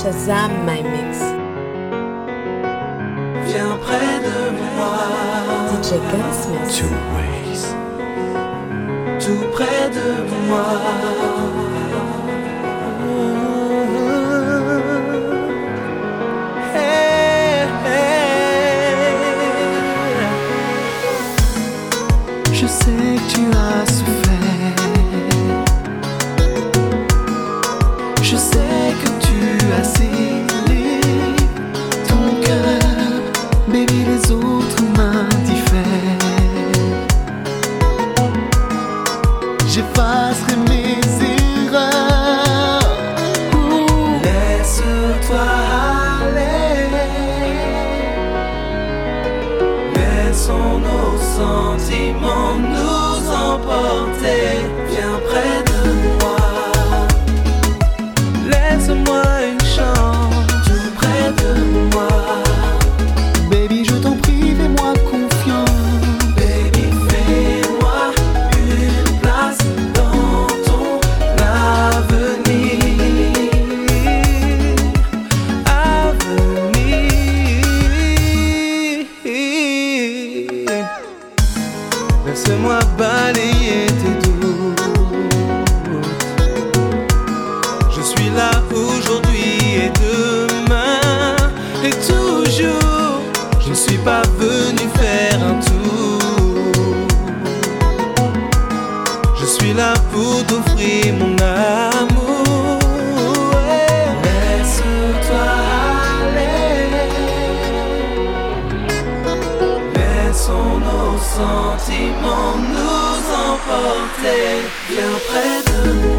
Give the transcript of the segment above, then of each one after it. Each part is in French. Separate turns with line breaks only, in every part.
Shazam My Mix.
Viens près de moi. DJ
Gunsmith. Two ways.
Tout près de moi. Je sais que tu as pour t'offrir mon amour. Ouais. Laisse-toi aller, laissons nos sentiments nous emporter bien près de nous.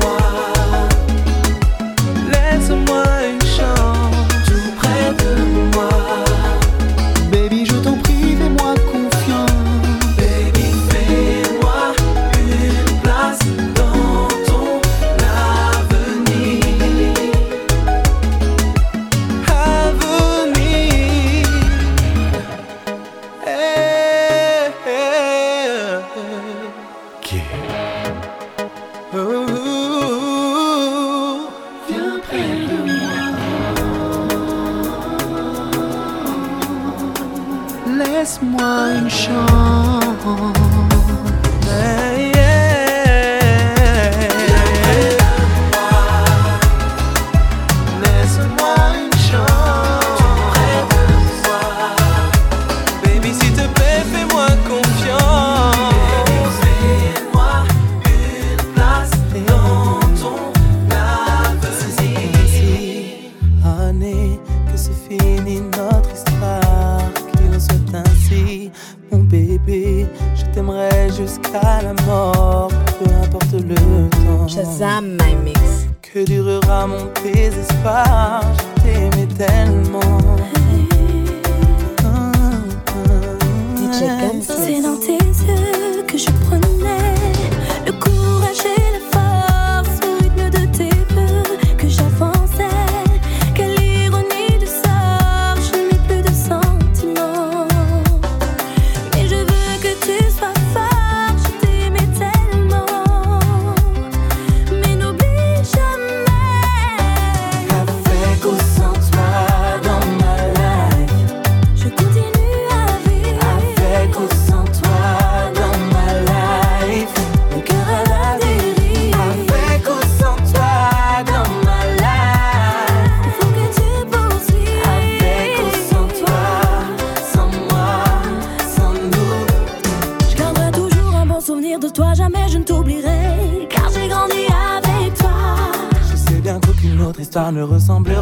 ne ressemble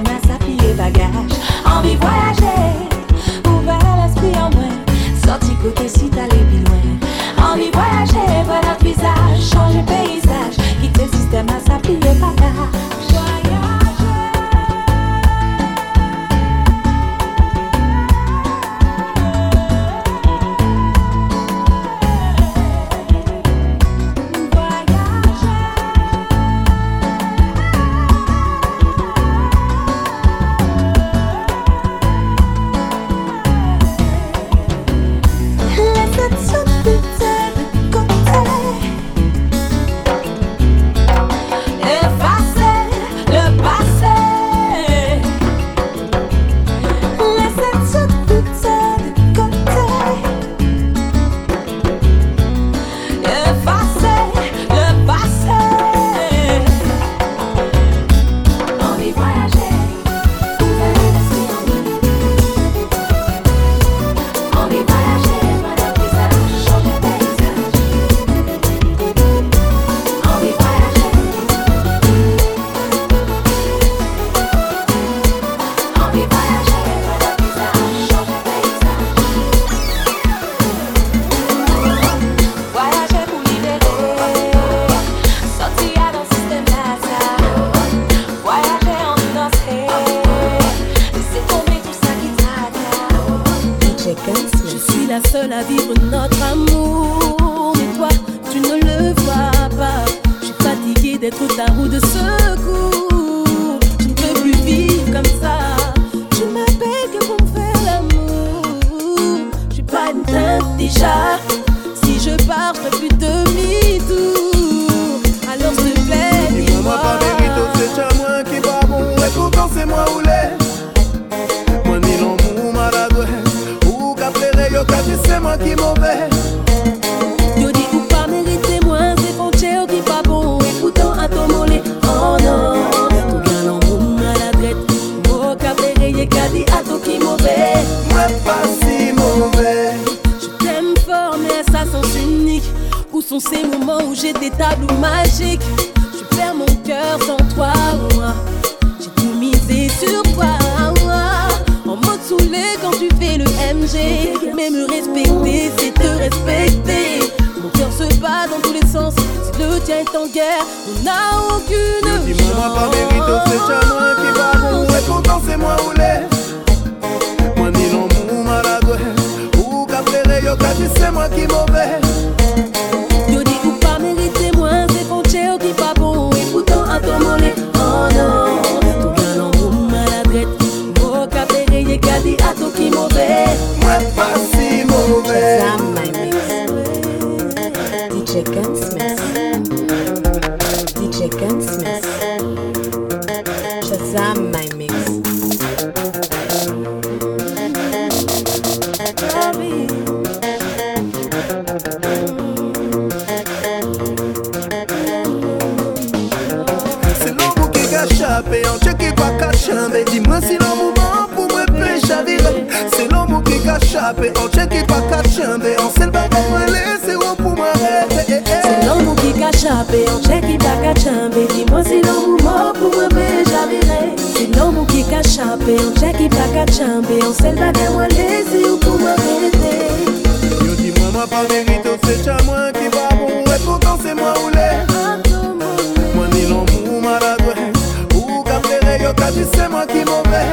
des. Envie voyager, ouvert l'esprit en moi. Sorti côté suite, aller plus loin. Envie voyager, voir notre visage, changer paysage. Quitter le système à s'applier bagage?
seul à vivre notre amour. Mais toi, tu ne le vois pas. Je suis fatiguée d'être ta roue de seul. ces moments où j'ai des tableaux magiques. Je perds mon cœur sans toi. J'ai tout misé sur toi. En mode saoulé quand tu fais le MG. Mais me respecter, c'est te respecter. Mon cœur se bat dans tous les sens. Si le tien est en guerre, on n'a aucune chance. Dis-moi pas mérite, c'est jamais qui
va vous. Et pourtant, c'est moi ou les. Ni l'amour malade. Ou c'est moi qui mauvais.
konon Tou gen mouve
Mwen pasi
mouve
Ape an che ki pa ka chanbe An sel pa pou mwen lese ou pou mwen rete eh, eh.
Se nan mou ki ka chanbe An che ki pa ka chanbe Di mwen se nan mou mou pou mwen beja vire Se nan mou ki ka chanbe An che ki pa ka chanbe An sel pa pou mwen lese ou pou mwen rete. Yo di mwen mwen pa merite Ou se chan mwen ki pa mou E pourtant se mwen ou le Mwen ni nan mou mou maradwe Ou ka
pere yo ka di se mwen ki mou ve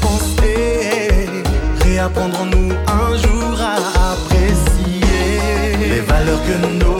pensées. Réapprendrons-nous un jour à apprécier les valeurs que nous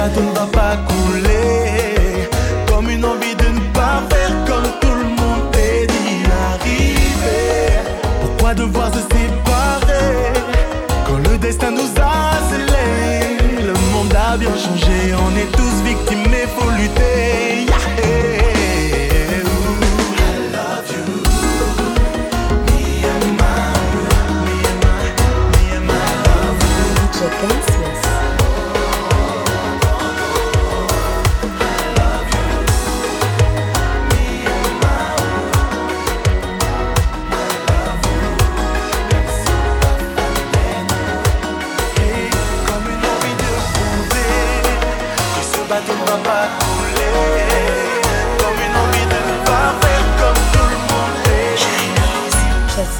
bateau ne va pas couler. Comme une envie de ne pas faire comme tout le monde est dit arriver. Pourquoi devoir se séparer quand le destin nous a scellés? Le monde a bien changé, on est tous victimes, mais faut lutter.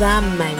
Zammen.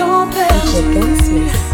Je
me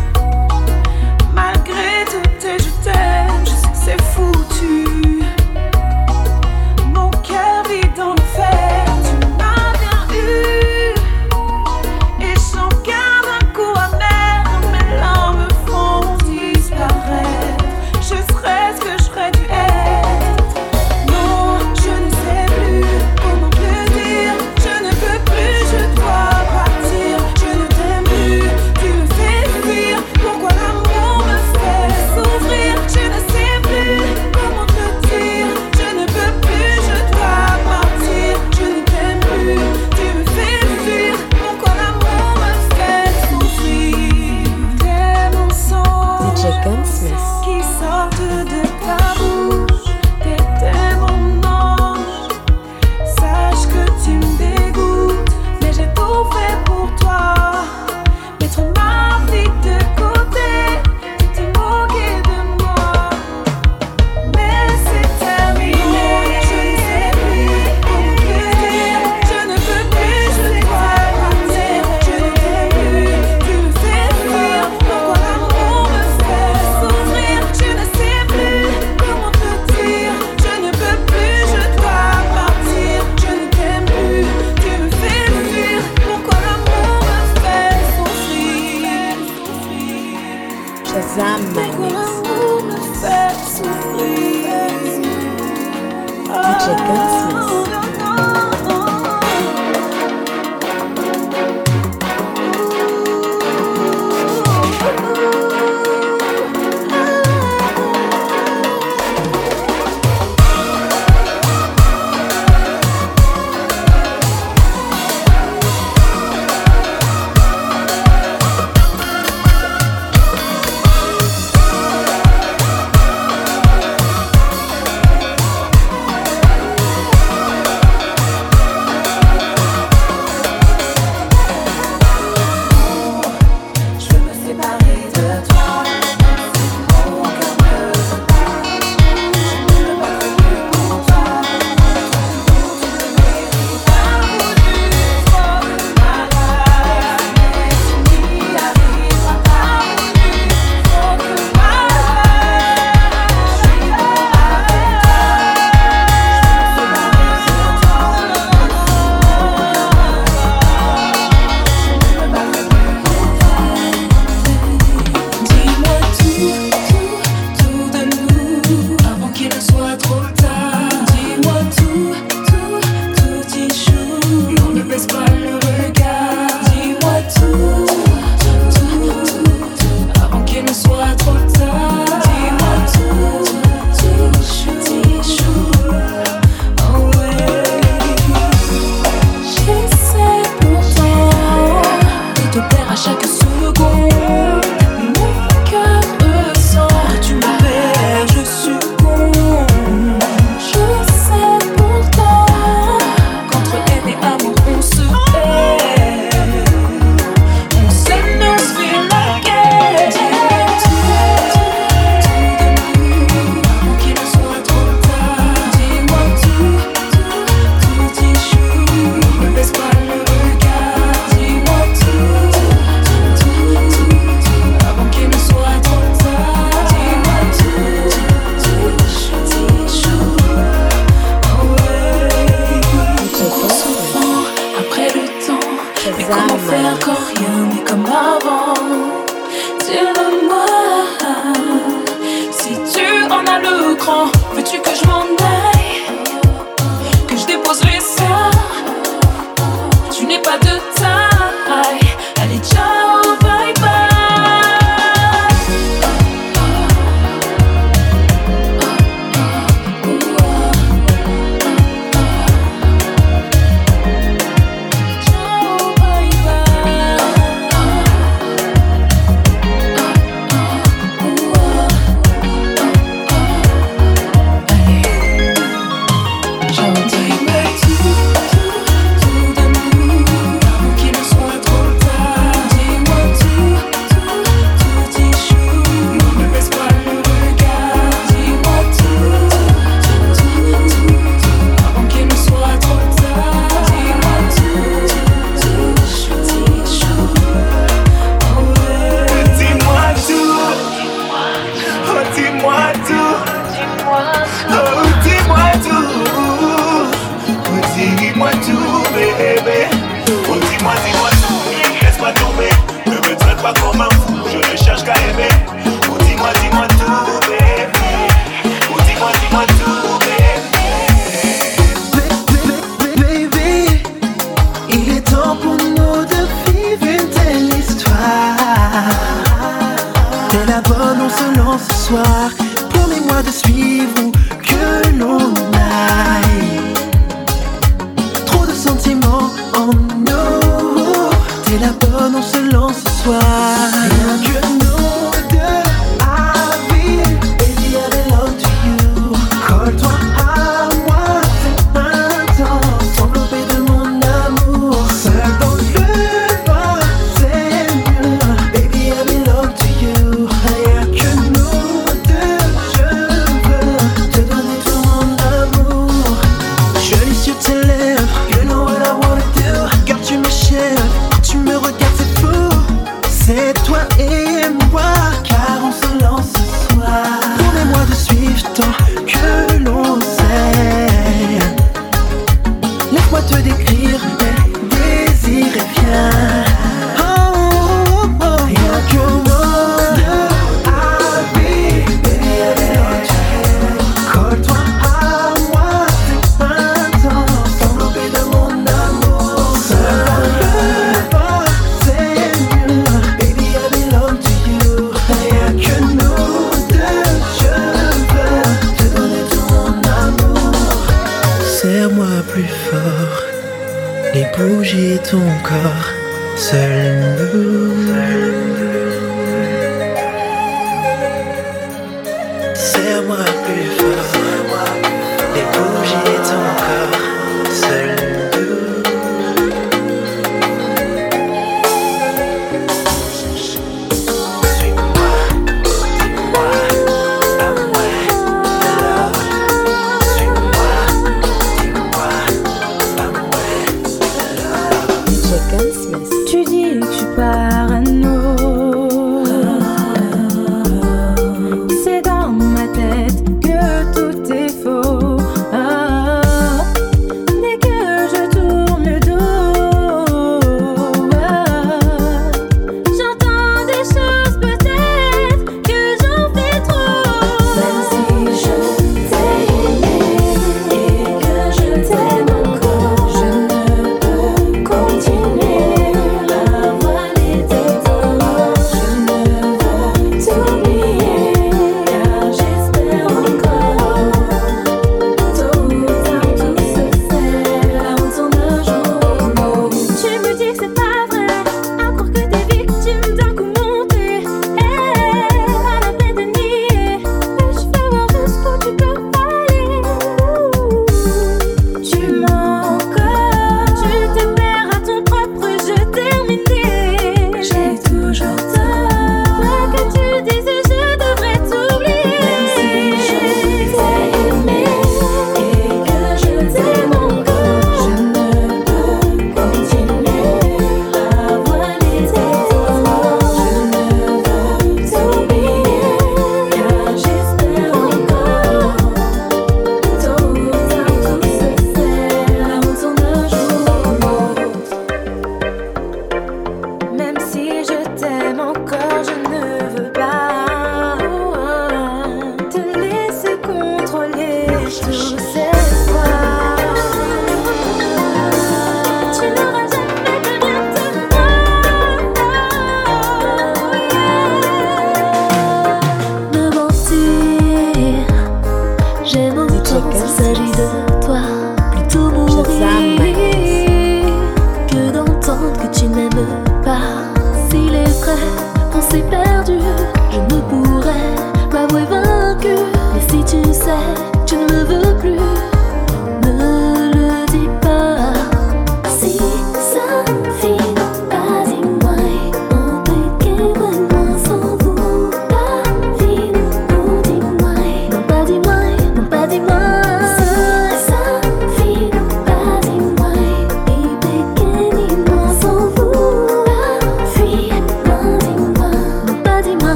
de ton corps, seul nous.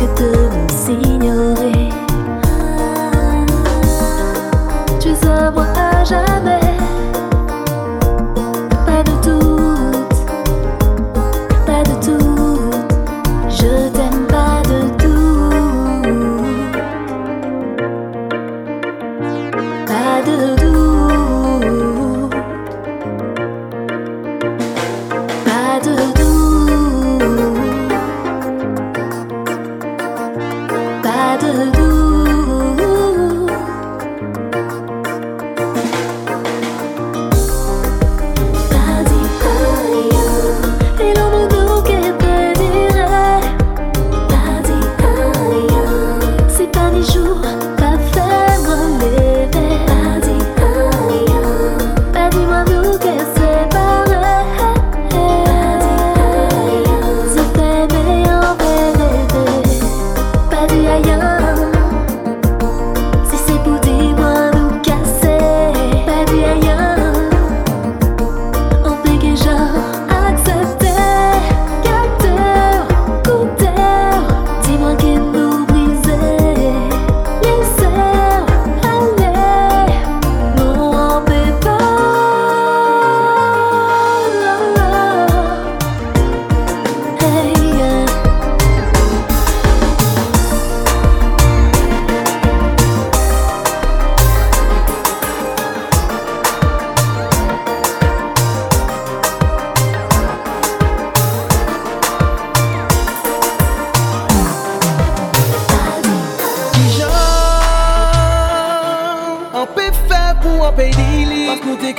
look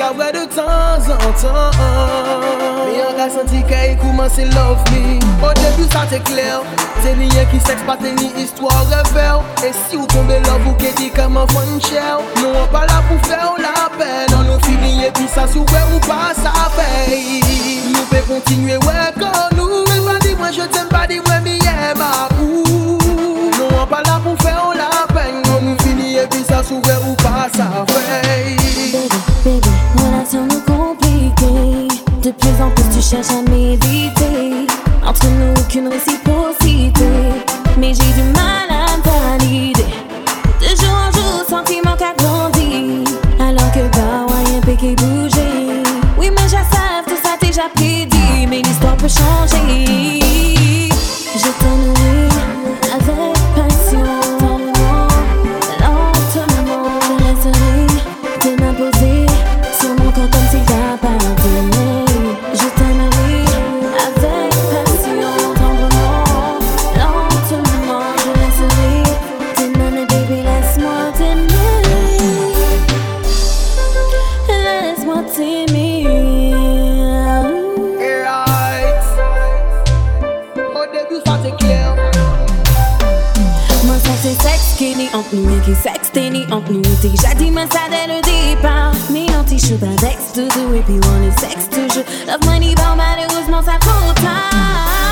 ka wè de tan zan tan Me an ka santi ka yi kouman se love me. O debu sa te kler Te ni yen ki seks pa te ni histwa revel E si ou tombe love ou ke di kaman fon chel Nou an pa la pou fè ou la pen An nou finiye pi sa sou wè ou pa sa pey Nou pe kontinue wè kon nou Mwen pa di mwen je tem pa di mwen mi yem apou Nou an pa la pou fè ou la pen An nou finiye pi sa sou wè ou pa sa pey
Baby, baby nous compliquées. De plus en plus, tu cherches à m'éviter. Entre nous, aucune réciprocité. Mais j'ai du mal à me valider. De jour en jour, sentiment qu'a grandi. Alors que bah, ouais, un péqué bouger. Oui, mais je savais, tout ça déjà prédit. Mais l'histoire peut changer. continuité. J'adime ça dès le départ. Mais anti-shoot un texte de et puis on est sexte. Je love money, bar, malheureusement ça trop tard.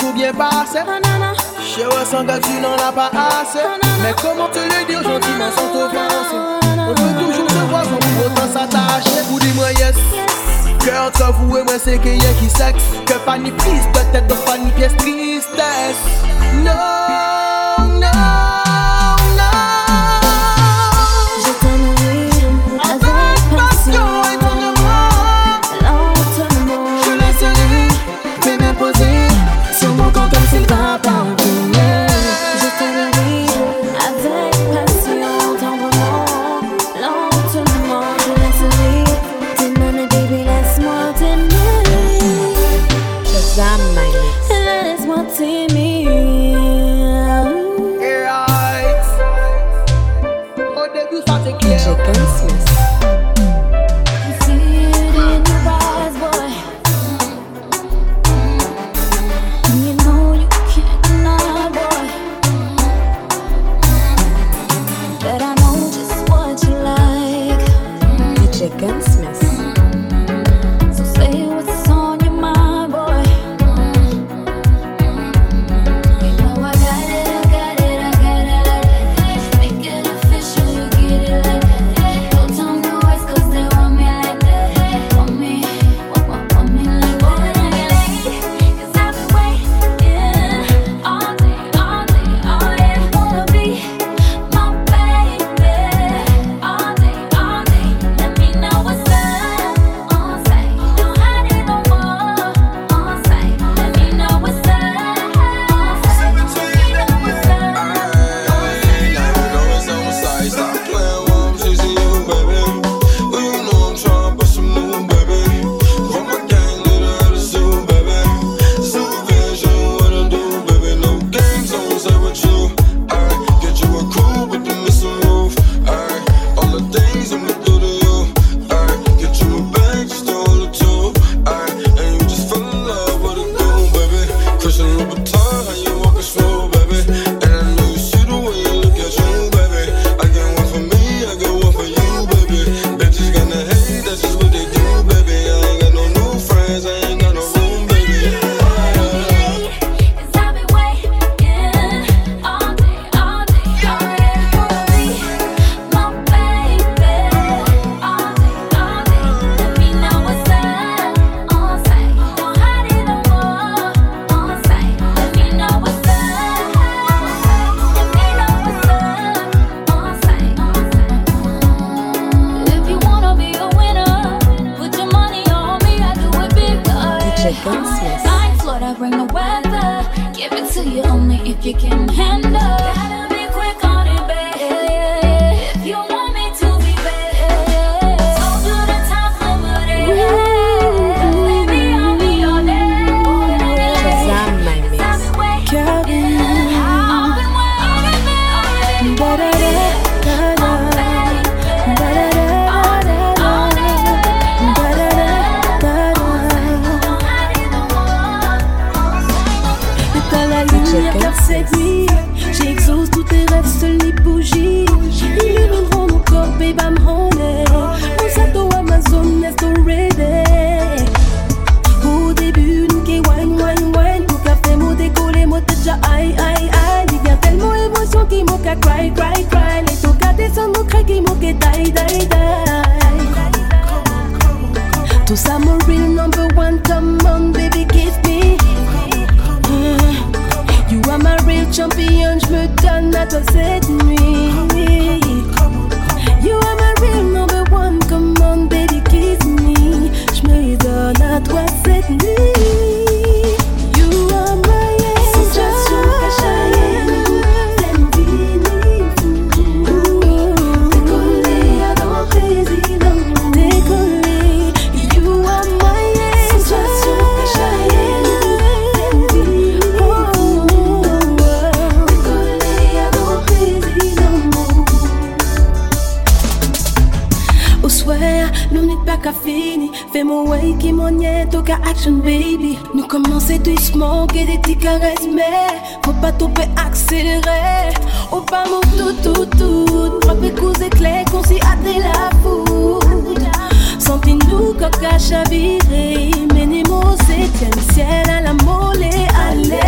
toujours bien passé. Je ressens que tu n'en as pas assez. Mais comment te le dire gentiment sans t'offenser?
On peut toujours se voir sans pour autant s'attacher.
Vous dis-moi yes. Cœur entre vous et moi, c'est qu'il y a qui sexe. Que pas ni prise de tête, donc pas ni pièce tristesse. Non, non.
basis. Like Florida, bring the weather. Give it to you only if you can handle.
wè, nou nit pa fini. Fè mou wè ki mounye, to ka action baby. Nou komanse dwisman, ke de ti kares mè Fò pa tope akselere Ou pa mou tout tout tout. Propre kouz ekle, kon si ate la fout Santi nou kaka chavire Mene mou se tjen, siel a la mole ale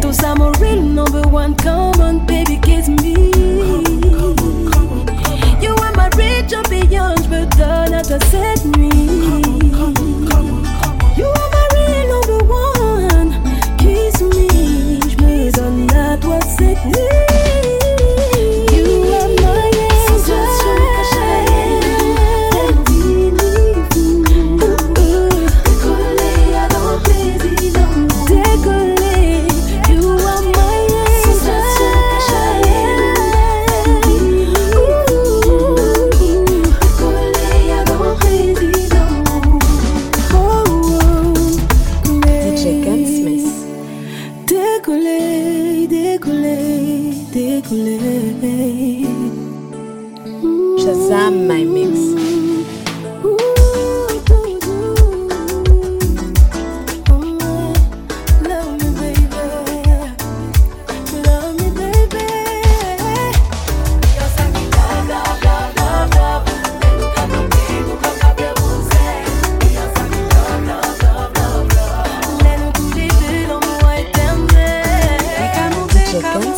Tous a mon real number one opposite
Proyecto